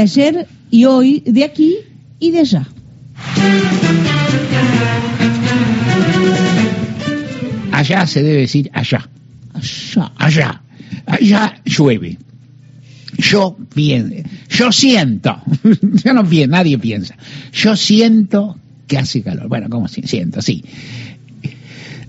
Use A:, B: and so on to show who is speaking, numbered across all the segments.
A: ayer y hoy, de aquí y de allá.
B: Allá se debe decir allá.
A: Allá.
B: Allá. Allá llueve. Yo pienso, yo siento, yo no pienso, nadie piensa. Yo siento que hace calor. Bueno, ¿cómo si- siento? Sí.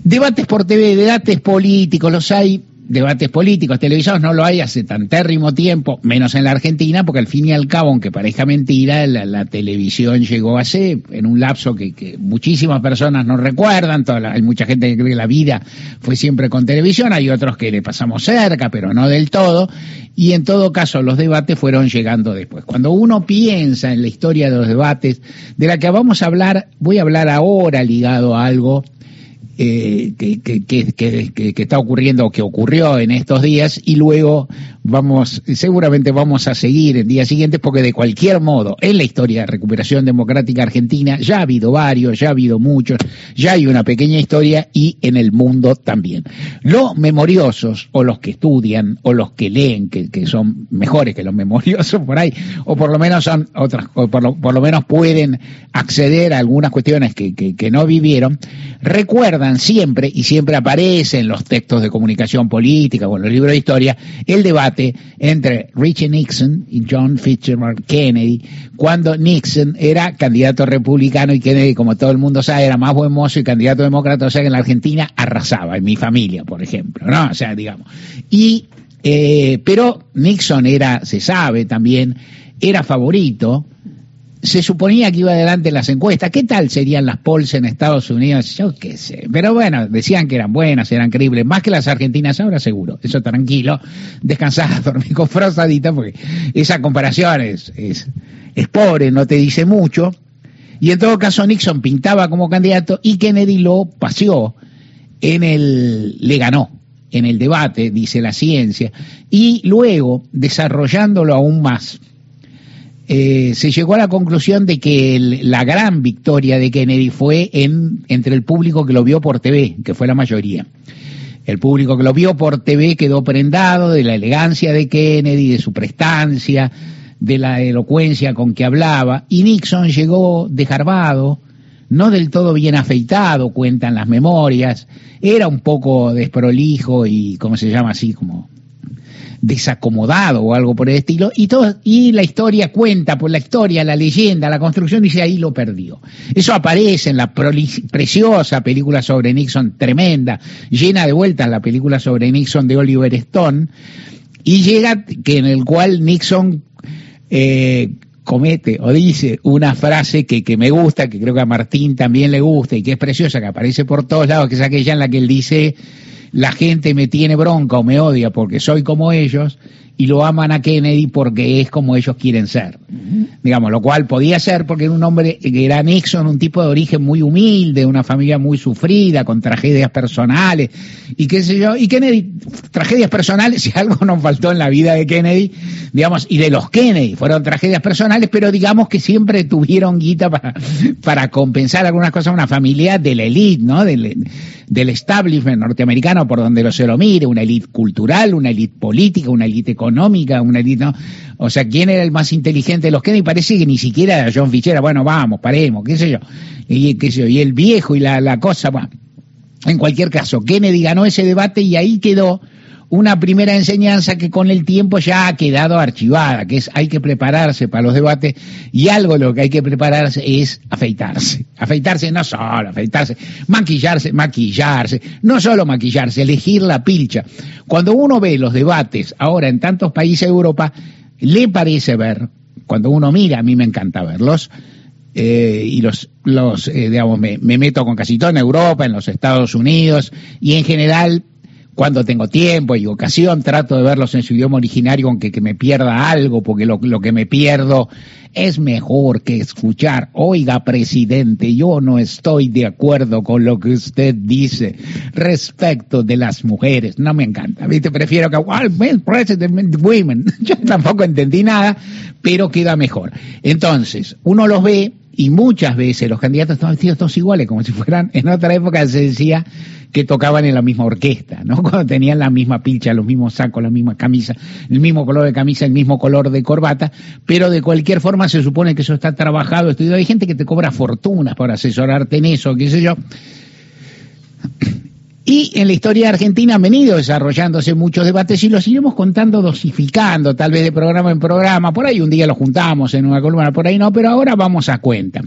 B: Debates por TV, debates políticos, los hay, debates políticos, televisados no lo hay hace tantérrimo tiempo, menos en la Argentina, porque al fin y al cabo, aunque parezca mentira, la, televisión llegó hace, en un lapso que, que muchísimas personas no recuerdan, toda la- hay mucha gente que cree que la vida fue siempre con televisión, hay otros que le pasamos cerca, pero no del todo, y en todo caso los debates fueron llegando después. Cuando uno piensa en la historia de los debates, de la que vamos a hablar, voy a hablar ahora ligado a algo eh, que, está ocurriendo o que ocurrió en estos días y luego vamos, seguramente vamos a seguir en días siguientes porque de cualquier modo en la historia de recuperación democrática argentina ya ha habido varios, ya ha habido muchos, ya hay una pequeña historia y en el mundo también. Los memoriosos o los que estudian o los que leen, que, son mejores que los memoriosos por ahí, o por lo menos son otras, o por lo, por lo menos pueden acceder a algunas cuestiones que, que no vivieron, recuerdan siempre, y siempre aparece en los textos de comunicación política o en los libros de historia, el debate entre Richard Nixon y John Fitzgerald Kennedy, cuando Nixon era candidato republicano y Kennedy, como todo el mundo sabe, era más buen mozo y candidato demócrata, o sea que en la Argentina arrasaba, en mi familia, por ejemplo, ¿no? O sea, digamos. Y, eh, pero Nixon era, se sabe también, era favorito, se suponía que iba adelante en las encuestas. ¿Qué tal serían las polls en Estados Unidos? Yo qué sé. Pero bueno, decían que eran buenas, eran creíbles. Más que las argentinas ahora, seguro. Eso tranquilo. Descansar, dormir con frostadita, porque esa comparación es, es, es pobre, no te dice mucho. Y en todo caso, Nixon pintaba como candidato y Kennedy lo paseó en el, le ganó en el debate, dice la ciencia, y luego, desarrollándolo aún más, eh, se llegó a la conclusión de que la gran victoria de Kennedy fue en, entre el público que lo vio por TV, que fue la mayoría. El público que lo vio por TV quedó prendado de la elegancia de Kennedy, de su prestancia, de la elocuencia con que hablaba, y Nixon llegó desgarbado, no del todo bien afeitado, cuentan las memorias, era un poco desprolijo y, ¿cómo se llama así? Como desacomodado o algo por el estilo, y, todo, y la historia cuenta, por la historia, la leyenda, la construcción, dice ahí lo perdió. Eso aparece en la preciosa película sobre Nixon, tremenda, llena de vueltas la película sobre Nixon de Oliver Stone, y llega que en el cual Nixon eh, comete o dice una frase que, que me gusta, que creo que a Martín también le gusta y que es preciosa, que aparece por todos lados, que es aquella en la que él dice, la gente me tiene bronca o me odia porque soy como ellos y lo aman a Kennedy porque es como ellos quieren ser. Digamos, lo cual podía ser porque era un hombre que era Nixon, un tipo de origen muy humilde, una familia muy sufrida, con tragedias personales y qué sé yo. Y Kennedy, tragedias personales, si algo nos faltó en la vida de Kennedy, digamos, y de los Kennedy, fueron tragedias personales, pero digamos que siempre tuvieron guita para, para compensar algunas cosas, una familia de la elite, ¿no? Del, del establishment norteamericano, por donde lo se lo mire, una elite cultural, una elite política, una elite económica, una elite, ¿no? O sea, ¿quién era el más inteligente de los Kennedy? Parece que ni siquiera era John Fitzgerald, bueno, vamos, paremos, qué sé yo. Y, qué sé yo, y el viejo y la, la cosa, bueno. En cualquier caso, Kennedy ganó ese debate y ahí quedó una primera enseñanza que con el tiempo ya ha quedado archivada, que es hay que prepararse para los debates y algo lo que hay que prepararse es afeitarse. Afeitarse no solo, afeitarse, maquillarse, maquillarse, no solo maquillarse, elegir la pilcha. Cuando uno ve los debates ahora en tantos países de Europa, le parece ver, cuando uno mira, a mí me encanta verlos, eh, y los, los eh, digamos, me, me meto con casi todo en Europa, en los Estados Unidos, y en general cuando tengo tiempo y ocasión, trato de verlos en su idioma originario, aunque que me pierda algo, porque lo, lo que me pierdo es mejor que escuchar, oiga, presidente, yo no estoy de acuerdo con lo que usted dice respecto de las mujeres. No me encanta, ¿viste? Prefiero que, well, president, women. Yo tampoco entendí nada, pero queda mejor. Entonces, uno los ve y muchas veces los candidatos estaban vestidos todos iguales, como si fueran, en otra época se decía que tocaban en la misma orquesta, ¿no? Cuando tenían la misma pilcha, los mismos sacos, la misma camisa, el mismo color de camisa, el mismo color de corbata, pero de cualquier forma se supone que eso está trabajado, estudiado. Hay gente que te cobra fortunas por asesorarte en eso, qué sé yo. Y en la historia argentina han venido desarrollándose muchos debates y los iremos contando dosificando, tal vez de programa en programa. Por ahí un día los juntamos en una columna, por ahí no, pero ahora vamos a cuenta.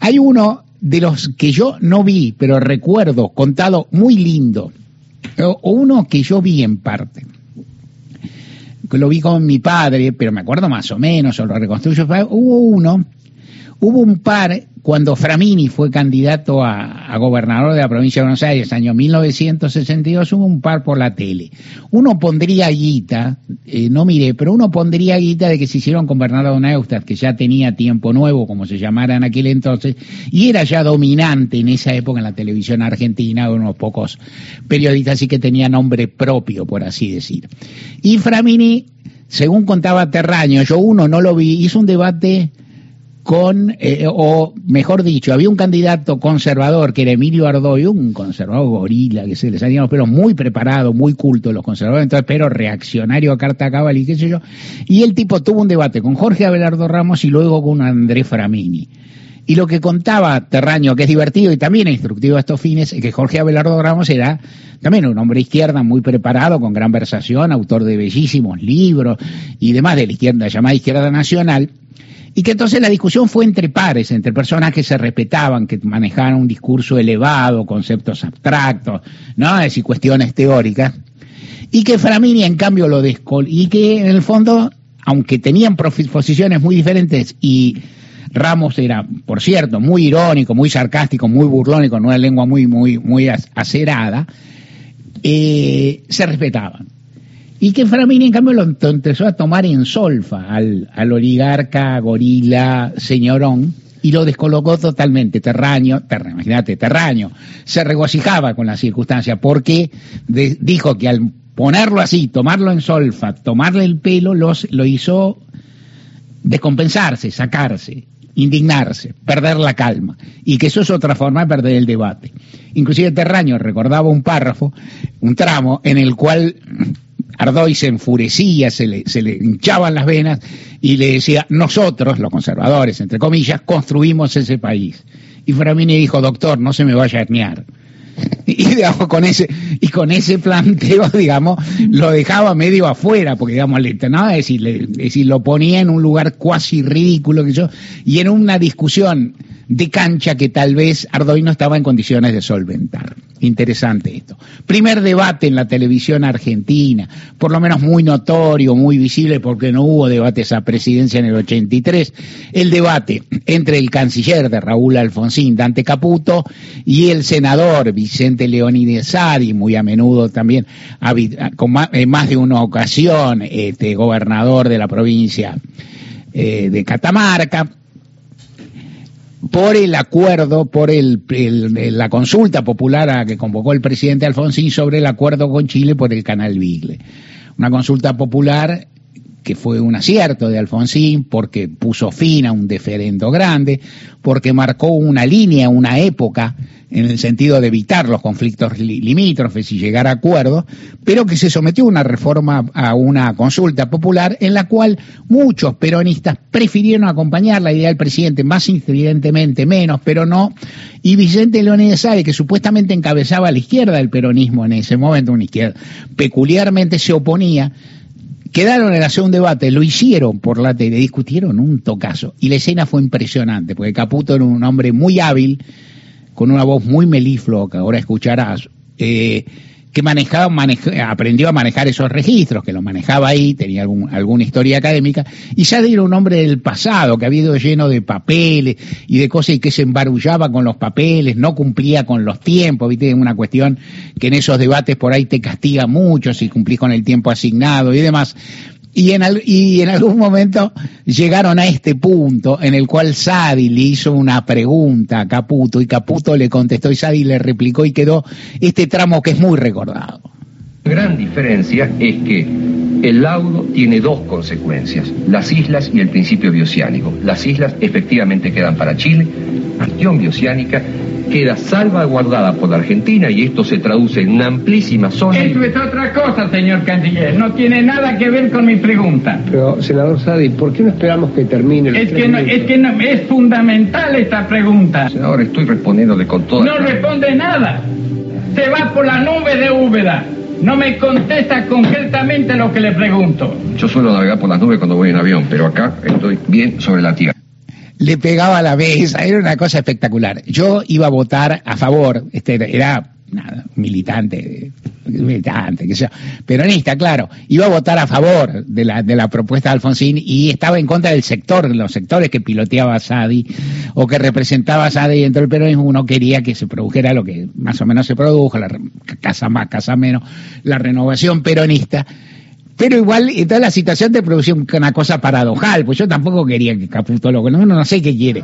B: Hay uno de los que yo no vi, pero recuerdo, contado muy lindo, o uno que yo vi en parte, lo vi con mi padre, pero me acuerdo más o menos, o lo reconstruyo, hubo uno, hubo un par cuando Framini fue candidato a, gobernador de la provincia de Buenos Aires, año 1962, hubo un par por la tele. Uno pondría guita, eh, no miré, pero uno pondría guita de que se hicieron con Bernardo Neustadt, que ya tenía tiempo nuevo, como se llamara en aquel entonces, y era ya dominante en esa época en la televisión argentina, unos pocos periodistas, así que tenía nombre propio, por así decir. Y Framini, según contaba Terraño, yo uno no lo vi, hizo un debate con, eh, o mejor dicho, había un candidato conservador que era Emilio Ardoy, un conservador gorila, que se les salían los pelos, muy preparado, muy culto los conservadores, entonces, pero reaccionario a carta cabal y qué sé yo, y el tipo tuvo un debate con Jorge Abelardo Ramos y luego con Andrés Framini. Y lo que contaba Terraño, que es divertido y también instructivo a estos fines, es que Jorge Abelardo Ramos era también un hombre izquierda muy preparado, con gran versación, autor de bellísimos libros y demás de la izquierda llamada Izquierda Nacional, y que entonces la discusión fue entre pares, entre personas que se respetaban, que manejaban un discurso elevado, conceptos abstractos, ¿no? Es decir, cuestiones teóricas. Y que Framini, en cambio, lo descol... Y que, en el fondo, aunque tenían posiciones muy diferentes y Ramos era, por cierto, muy irónico, muy sarcástico, muy burlón con una lengua muy, muy, muy acerada, eh, se respetaban. Y que Framini, en cambio, lo empezó a tomar en solfa al, oligarca, gorila, señorón, y lo descolocó totalmente. Terraño, imagínate, Terraño, se regocijaba con la circunstancia porque dijo que al ponerlo así, tomarlo en solfa, tomarle el pelo, los, lo hizo descompensarse, sacarse, indignarse, perder la calma, y que eso es otra forma de perder el debate. Inclusive Terraño recordaba un párrafo, un tramo, en el cual Ardoy se enfurecía, se le, se le hinchaban las venas y le decía, nosotros, los conservadores, entre comillas, construimos ese país. Y Framini dijo, doctor, no se me vaya a herniar. Y digamos, con ese, y con ese planteo, digamos, lo dejaba medio afuera, porque digamos, le, no, es decir, le, es decir, lo ponía en un lugar cuasi ridículo que yo, y en una discusión de cancha que tal vez Ardoy no estaba en condiciones de solventar. Interesante esto. Primer debate en la televisión argentina, por lo menos muy notorio, muy visible, porque no hubo debate esa presidencia en el 83. El debate entre el canciller de Raúl Alfonsín, Dante Caputo, y el senador Vicente Leónides Sadi, muy a menudo también, con en más de una ocasión, este, gobernador de la provincia eh, de Catamarca por el acuerdo, por el, la consulta popular a que convocó el presidente Alfonsín sobre el acuerdo con Chile por el canal Bigle. Una consulta popular que fue un acierto de Alfonsín porque puso fin a un deferendo grande, porque marcó una línea, una época en el sentido de evitar los conflictos limítrofes y llegar a acuerdos, pero que se sometió a una reforma, a una consulta popular en la cual muchos peronistas prefirieron acompañar la idea del presidente, más incidentemente, menos, pero no, y Vicente Leónides sabe que supuestamente encabezaba a la izquierda del peronismo en ese momento, una izquierda, peculiarmente se oponía, quedaron en hacer un debate, lo hicieron por la tele, discutieron un tocazo, y la escena fue impresionante, porque Caputo era un hombre muy hábil, con una voz muy melifluo, que ahora escucharás, eh, que manejaba, aprendió a manejar esos registros, que los manejaba ahí, tenía alguna historia académica, y ya era un hombre del pasado, que había ido lleno de papeles y de cosas y que se embarullaba con los papeles, no cumplía con los tiempos, viste, una cuestión que en esos debates por ahí te castiga mucho si cumplís con el tiempo asignado y demás. Y en, y en algún momento llegaron a este punto en el cual Sadi le hizo una pregunta a Caputo y Caputo le contestó y Sadi le replicó y quedó este tramo que es muy recordado.
C: La gran diferencia es que El laudo tiene dos consecuencias, las islas y el principio bioceánico. Las islas efectivamente quedan para Chile, cuestión bioceánica queda salvaguardada por la Argentina y esto se traduce en una amplísima zona.
D: Esto es otra cosa, señor canciller, no tiene nada que ver con mi pregunta.
E: Pero, senador Sadi, ¿por qué no esperamos que termine el
D: Es que, no, es que no, es fundamental esta pregunta.
C: Senador, estoy respondiéndole con toda...
D: No responde nada. Se va por la nube de Úbeda. No me contesta concretamente lo que le pregunto.
C: Yo suelo navegar por las nubes cuando voy en avión, pero acá estoy bien sobre la tierra
B: le pegaba a la mesa, era una cosa espectacular. Yo iba a votar a favor, este era nada, militante, militante, que sea, peronista, claro, iba a votar a favor de la, de la propuesta de Alfonsín y estaba en contra del sector, los sectores que piloteaba Sadi o que representaba Sadi dentro del peronismo, uno quería que se produjera lo que más o menos se produjo, la casa más, casa menos, la renovación peronista pero igual, toda la situación te producía una cosa paradojal, pues yo tampoco quería que Caputo lo uno no sé qué quiere.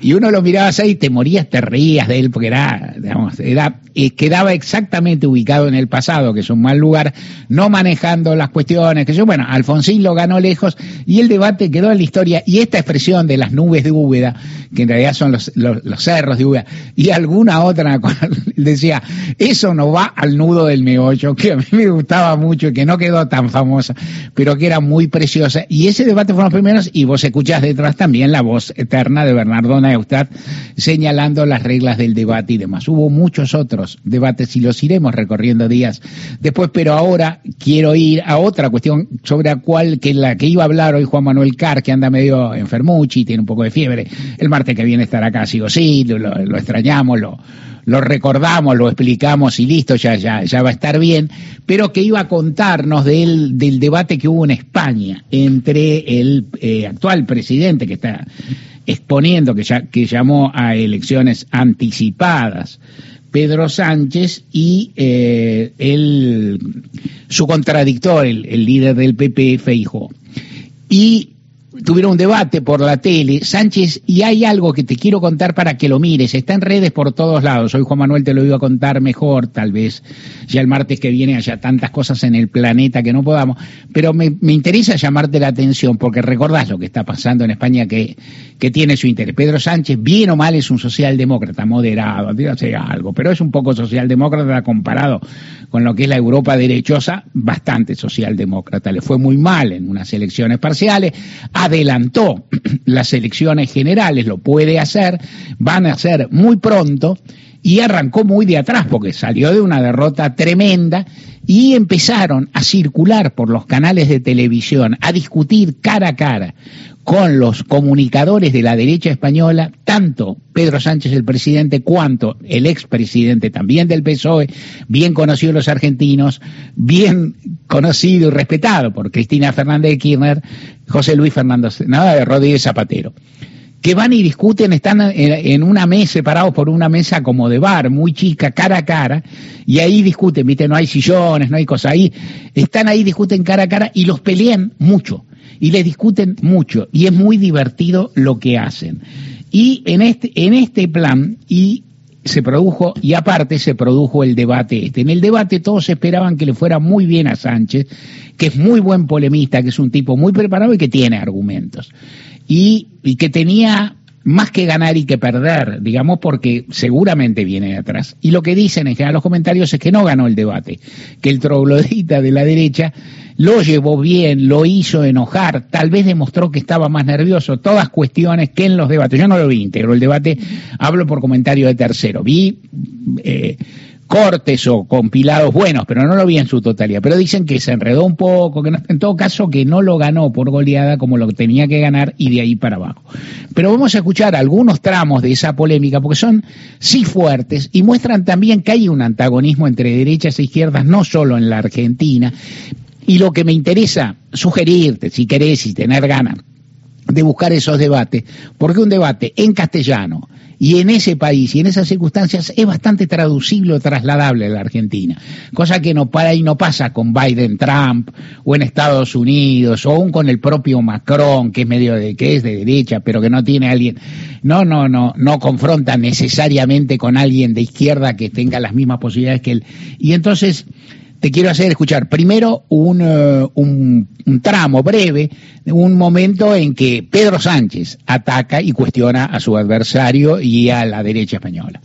B: y uno lo miraba así y te morías, te reías de él, porque era, digamos, era, eh, quedaba exactamente ubicado en el pasado, que es un mal lugar, no manejando las cuestiones, que yo, bueno, Alfonsín lo ganó lejos y el debate quedó en la historia, y esta expresión de las nubes de Úbeda, que en realidad son los, los, cerros de Úbeda, y alguna otra, decía, eso no va al nudo del meollo, que a mí me gustaba mucho y que no quedó tan famosa, pero que era muy preciosa. Y ese debate fue los primeros, y vos escuchás detrás también la voz eterna de Bernardo Neustadt señalando las reglas del debate y demás. Hubo muchos otros debates y los iremos recorriendo días después, pero ahora quiero ir a otra cuestión sobre la cual que la que iba a hablar hoy Juan Manuel Carr, que anda medio enfermuchi, tiene un poco de fiebre. El martes que viene estará acá, sigo sí, lo, lo extrañamos, lo lo recordamos, lo explicamos y listo, ya, ya, ya va a estar bien, pero que iba a contarnos del, del debate que hubo en España entre el eh, actual presidente que está exponiendo, que, ya, que llamó a elecciones anticipadas, Pedro Sánchez y eh, el, su contradictor, el, líder del PP, Feijóo. Y tuvieron un debate por la tele, Sánchez, y hay algo que te quiero contar para que lo mires, está en redes por todos lados, hoy Juan Manuel te lo iba a contar mejor, tal vez. Ya el martes que viene haya tantas cosas en el planeta que no podamos, pero me, interesa llamarte la atención porque recordás lo que está pasando en España que, que tiene su interés. Pedro Sánchez, bien o mal, es un socialdemócrata moderado, dígase algo, pero es un poco socialdemócrata comparado con lo que es la Europa derechosa, bastante socialdemócrata, le fue muy mal en unas elecciones parciales, adelantó las elecciones generales, lo puede hacer, van a ser muy pronto y arrancó muy de atrás porque salió de una derrota tremenda y empezaron a circular por los canales de televisión, a discutir cara a cara con los comunicadores de la derecha española, tanto Pedro Sánchez el presidente cuanto el expresidente también del PSOE, bien conocido de los argentinos, bien conocido y respetado por Cristina Fernández de Kirchner, José Luis Fernández, nada de Rodríguez Zapatero que van y discuten, están en una mesa, separados por una mesa como de bar, muy chica, cara a cara, y ahí discuten, viste, no hay sillones, no hay cosas ahí, están ahí, discuten cara a cara y los pelean mucho, y les discuten mucho, y es muy divertido lo que hacen. Y en este, en este plan, y se produjo, y aparte se produjo el debate este. En el debate todos esperaban que le fuera muy bien a Sánchez, que es muy buen polemista, que es un tipo muy preparado y que tiene argumentos y, que tenía más que ganar y que perder, digamos, porque seguramente viene de atrás. Y lo que dicen en general los comentarios es que no ganó el debate, que el troglodita de la derecha lo llevó bien, lo hizo enojar, tal vez demostró que estaba más nervioso, todas cuestiones que en los debates. Yo no lo vi íntegro el debate, hablo por comentario de tercero. Vi eh, cortes o compilados buenos, pero no lo vi en su totalidad. Pero dicen que se enredó un poco, que en todo caso que no lo ganó por goleada como lo tenía que ganar y de ahí para abajo. Pero vamos a escuchar algunos tramos de esa polémica porque son sí fuertes y muestran también que hay un antagonismo entre derechas e izquierdas, no solo en la Argentina. Y lo que me interesa sugerirte, si querés y tener ganas de buscar esos debates, porque un debate en castellano, y en ese país y en esas circunstancias es bastante traducible o trasladable a la Argentina, cosa que no para y no pasa con Biden, Trump o en Estados Unidos o aún con el propio Macron que es medio de que es de derecha pero que no tiene alguien, no no no no confronta necesariamente con alguien de izquierda que tenga las mismas posibilidades que él. Y entonces te quiero hacer escuchar primero un, eh, un, tramo breve, un momento en que Pedro Sánchez ataca y cuestiona a su adversario y a la derecha española.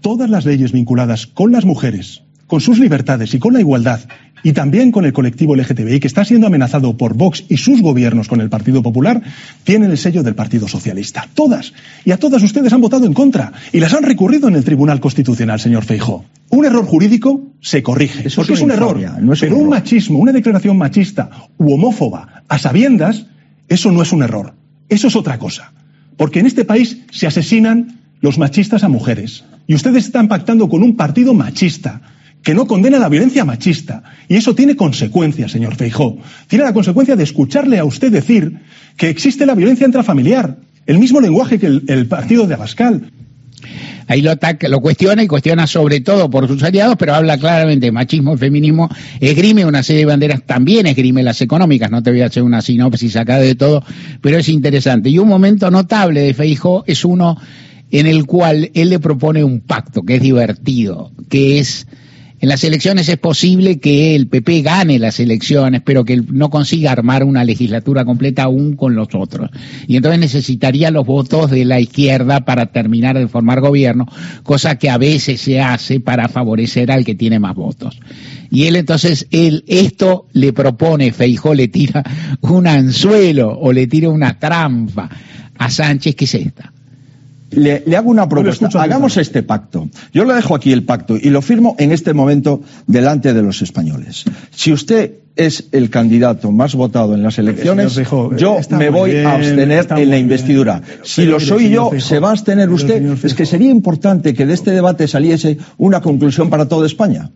F: Todas las leyes vinculadas con las mujeres, con sus libertades y con la igualdad, y también con el colectivo LGTBI, que está siendo amenazado por Vox y sus gobiernos con el Partido Popular, tienen el sello del Partido Socialista. Todas. Y a todas ustedes han votado en contra. Y las han recurrido en el Tribunal Constitucional, señor Feijo. Un error jurídico se corrige.
G: Eso
F: porque
G: es
F: es un error.
G: no es un
F: pero un
G: error.
F: machismo, una declaración machista u homófoba a sabiendas, eso no es un error. Eso es otra cosa. Porque en este país se asesinan los machistas a mujeres. Y ustedes están pactando con un partido machista que no condena la violencia machista. Y eso tiene consecuencias, señor Feijó. Tiene la consecuencia de escucharle a usted decir que existe la violencia intrafamiliar. El mismo lenguaje que el, partido de Abascal.
B: Ahí lo lo cuestiona y cuestiona sobre todo por sus aliados, pero habla claramente de machismo y feminismo, esgrime una serie de banderas, también esgrime las económicas, no te voy a hacer una sinopsis acá de todo, pero es interesante. Y un momento notable de Feijó es uno en el cual él le propone un pacto que es divertido, que es en las elecciones es posible que el PP gane las elecciones, pero que no consiga armar una legislatura completa aún con los otros. Y entonces necesitaría los votos de la izquierda para terminar de formar gobierno, cosa que a veces se hace para favorecer al que tiene más votos. Y él entonces, él, esto le propone, Feijó le tira un anzuelo o le tira una trampa a Sánchez, que es esta.
G: Le, le hago una propuesta. Hagamos este pacto. Yo le dejo aquí el pacto y lo firmo en este momento delante de los españoles. Si usted es el candidato más votado en las elecciones,
F: Feijóo,
G: yo me voy
F: bien,
G: a abstener en la investidura. Si lo
F: mire,
G: soy yo, se va a abstener usted. Es que sería importante que de este debate saliese una conclusión para toda España.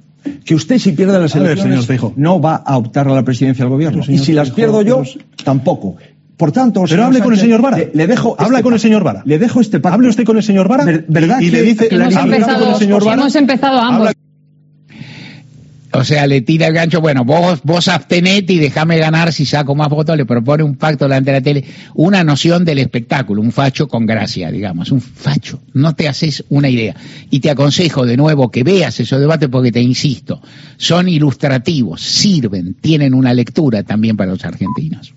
G: Que usted si pierde las
F: ver,
G: elecciones no va a optar a la presidencia del gobierno.
F: Pero,
G: y si las pierdo yo,
F: pero-
G: tampoco. Por tanto,
F: Pero hable con el señor Vara.
G: Le, le dejo
F: Habla
G: este
F: con el señor Vara.
G: Le dejo este pacto.
F: Hable usted con el señor Vara
G: Ver- ¿verdad
F: y
G: que
F: le dice
G: hemos empezado-
F: con el señor Vara.
H: hemos empezado ambos.
F: Habla-
B: O sea, le tira el gancho, bueno, vos, vos abstenete y déjame ganar si saco más votos, le propone un pacto delante de la tele, una noción del espectáculo, un facho con gracia, digamos, un facho, no te haces una idea. Y te aconsejo de nuevo que veas esos debates porque te insisto, son ilustrativos, sirven, tienen una lectura también para los argentinos.